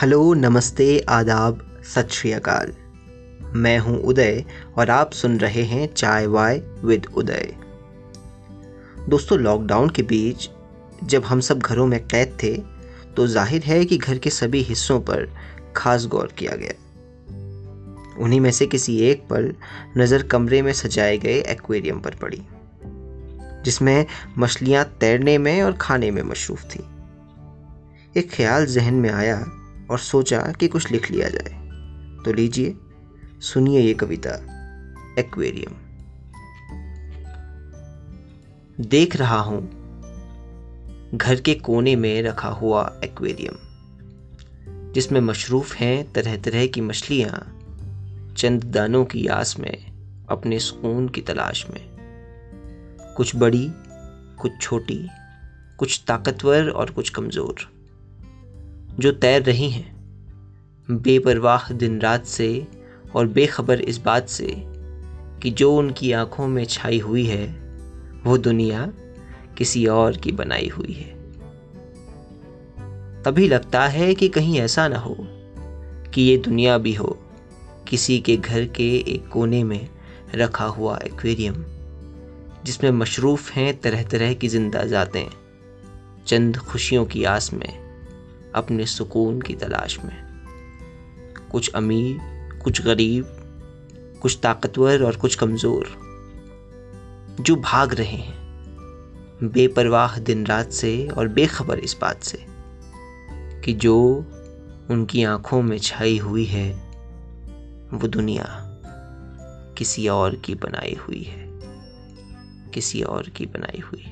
Hello, नमस्ते, आदाब, सत श्री अकाल। मैं हूँ उदय और आप सुन रहे हैं चाय वाय विद उदय। दोस्तों लॉकडाउन के बीच जब हम सब घरों में कैद थे तो ज़ाहिर है कि घर के सभी हिस्सों पर खास गौर किया गया। उन्हीं में से किसी एक पर नज़र कमरे में सजाए गए एक्वेरियम पर पड़ी, जिसमें मछलियाँ तैरने में और खाने में मशरूफ थी। एक ख्याल जहन में आया और सोचा कि कुछ लिख लिया जाए। तो लीजिए, सुनिए ये कविता, एक्वेरियम। देख रहा हूँ, घर के कोने में रखा हुआ एक्वेरियम, जिसमें मशरूफ हैं तरह तरह की मछलियाँ चंद दानों की आस में, अपने सुकून की तलाश में। कुछ बड़ी, कुछ छोटी, कुछ ताकतवर और कुछ कमज़ोर। जो तैर रही हैं। बेपरवाह दिन रात से और बेखबर इस बात से कि जो उनकी आँखों में छाई हुई है, वो दुनिया किसी और की बनाई हुई है। तभी लगता है कि कहीं ऐसा ना हो कि ये दुनिया भी हो, किसी के घर के एक कोने में रखा हुआ एक्वेरियम, जिसमें मशरूफ़ हैं तरह तरह की ज़िंदा जातें, चंद खुशियों की आस में अपने सुकून की तलाश में। कुछ अमीर, कुछ गरीब, कुछ ताकतवर और कुछ कमज़ोर, जो भाग रहे हैं, बेपरवाह दिन रात से और बेखबर इस बात से, कि जो उनकी आँखों में छाई हुई है, वो दुनिया किसी और की बनाई हुई है, किसी और की बनाई हुई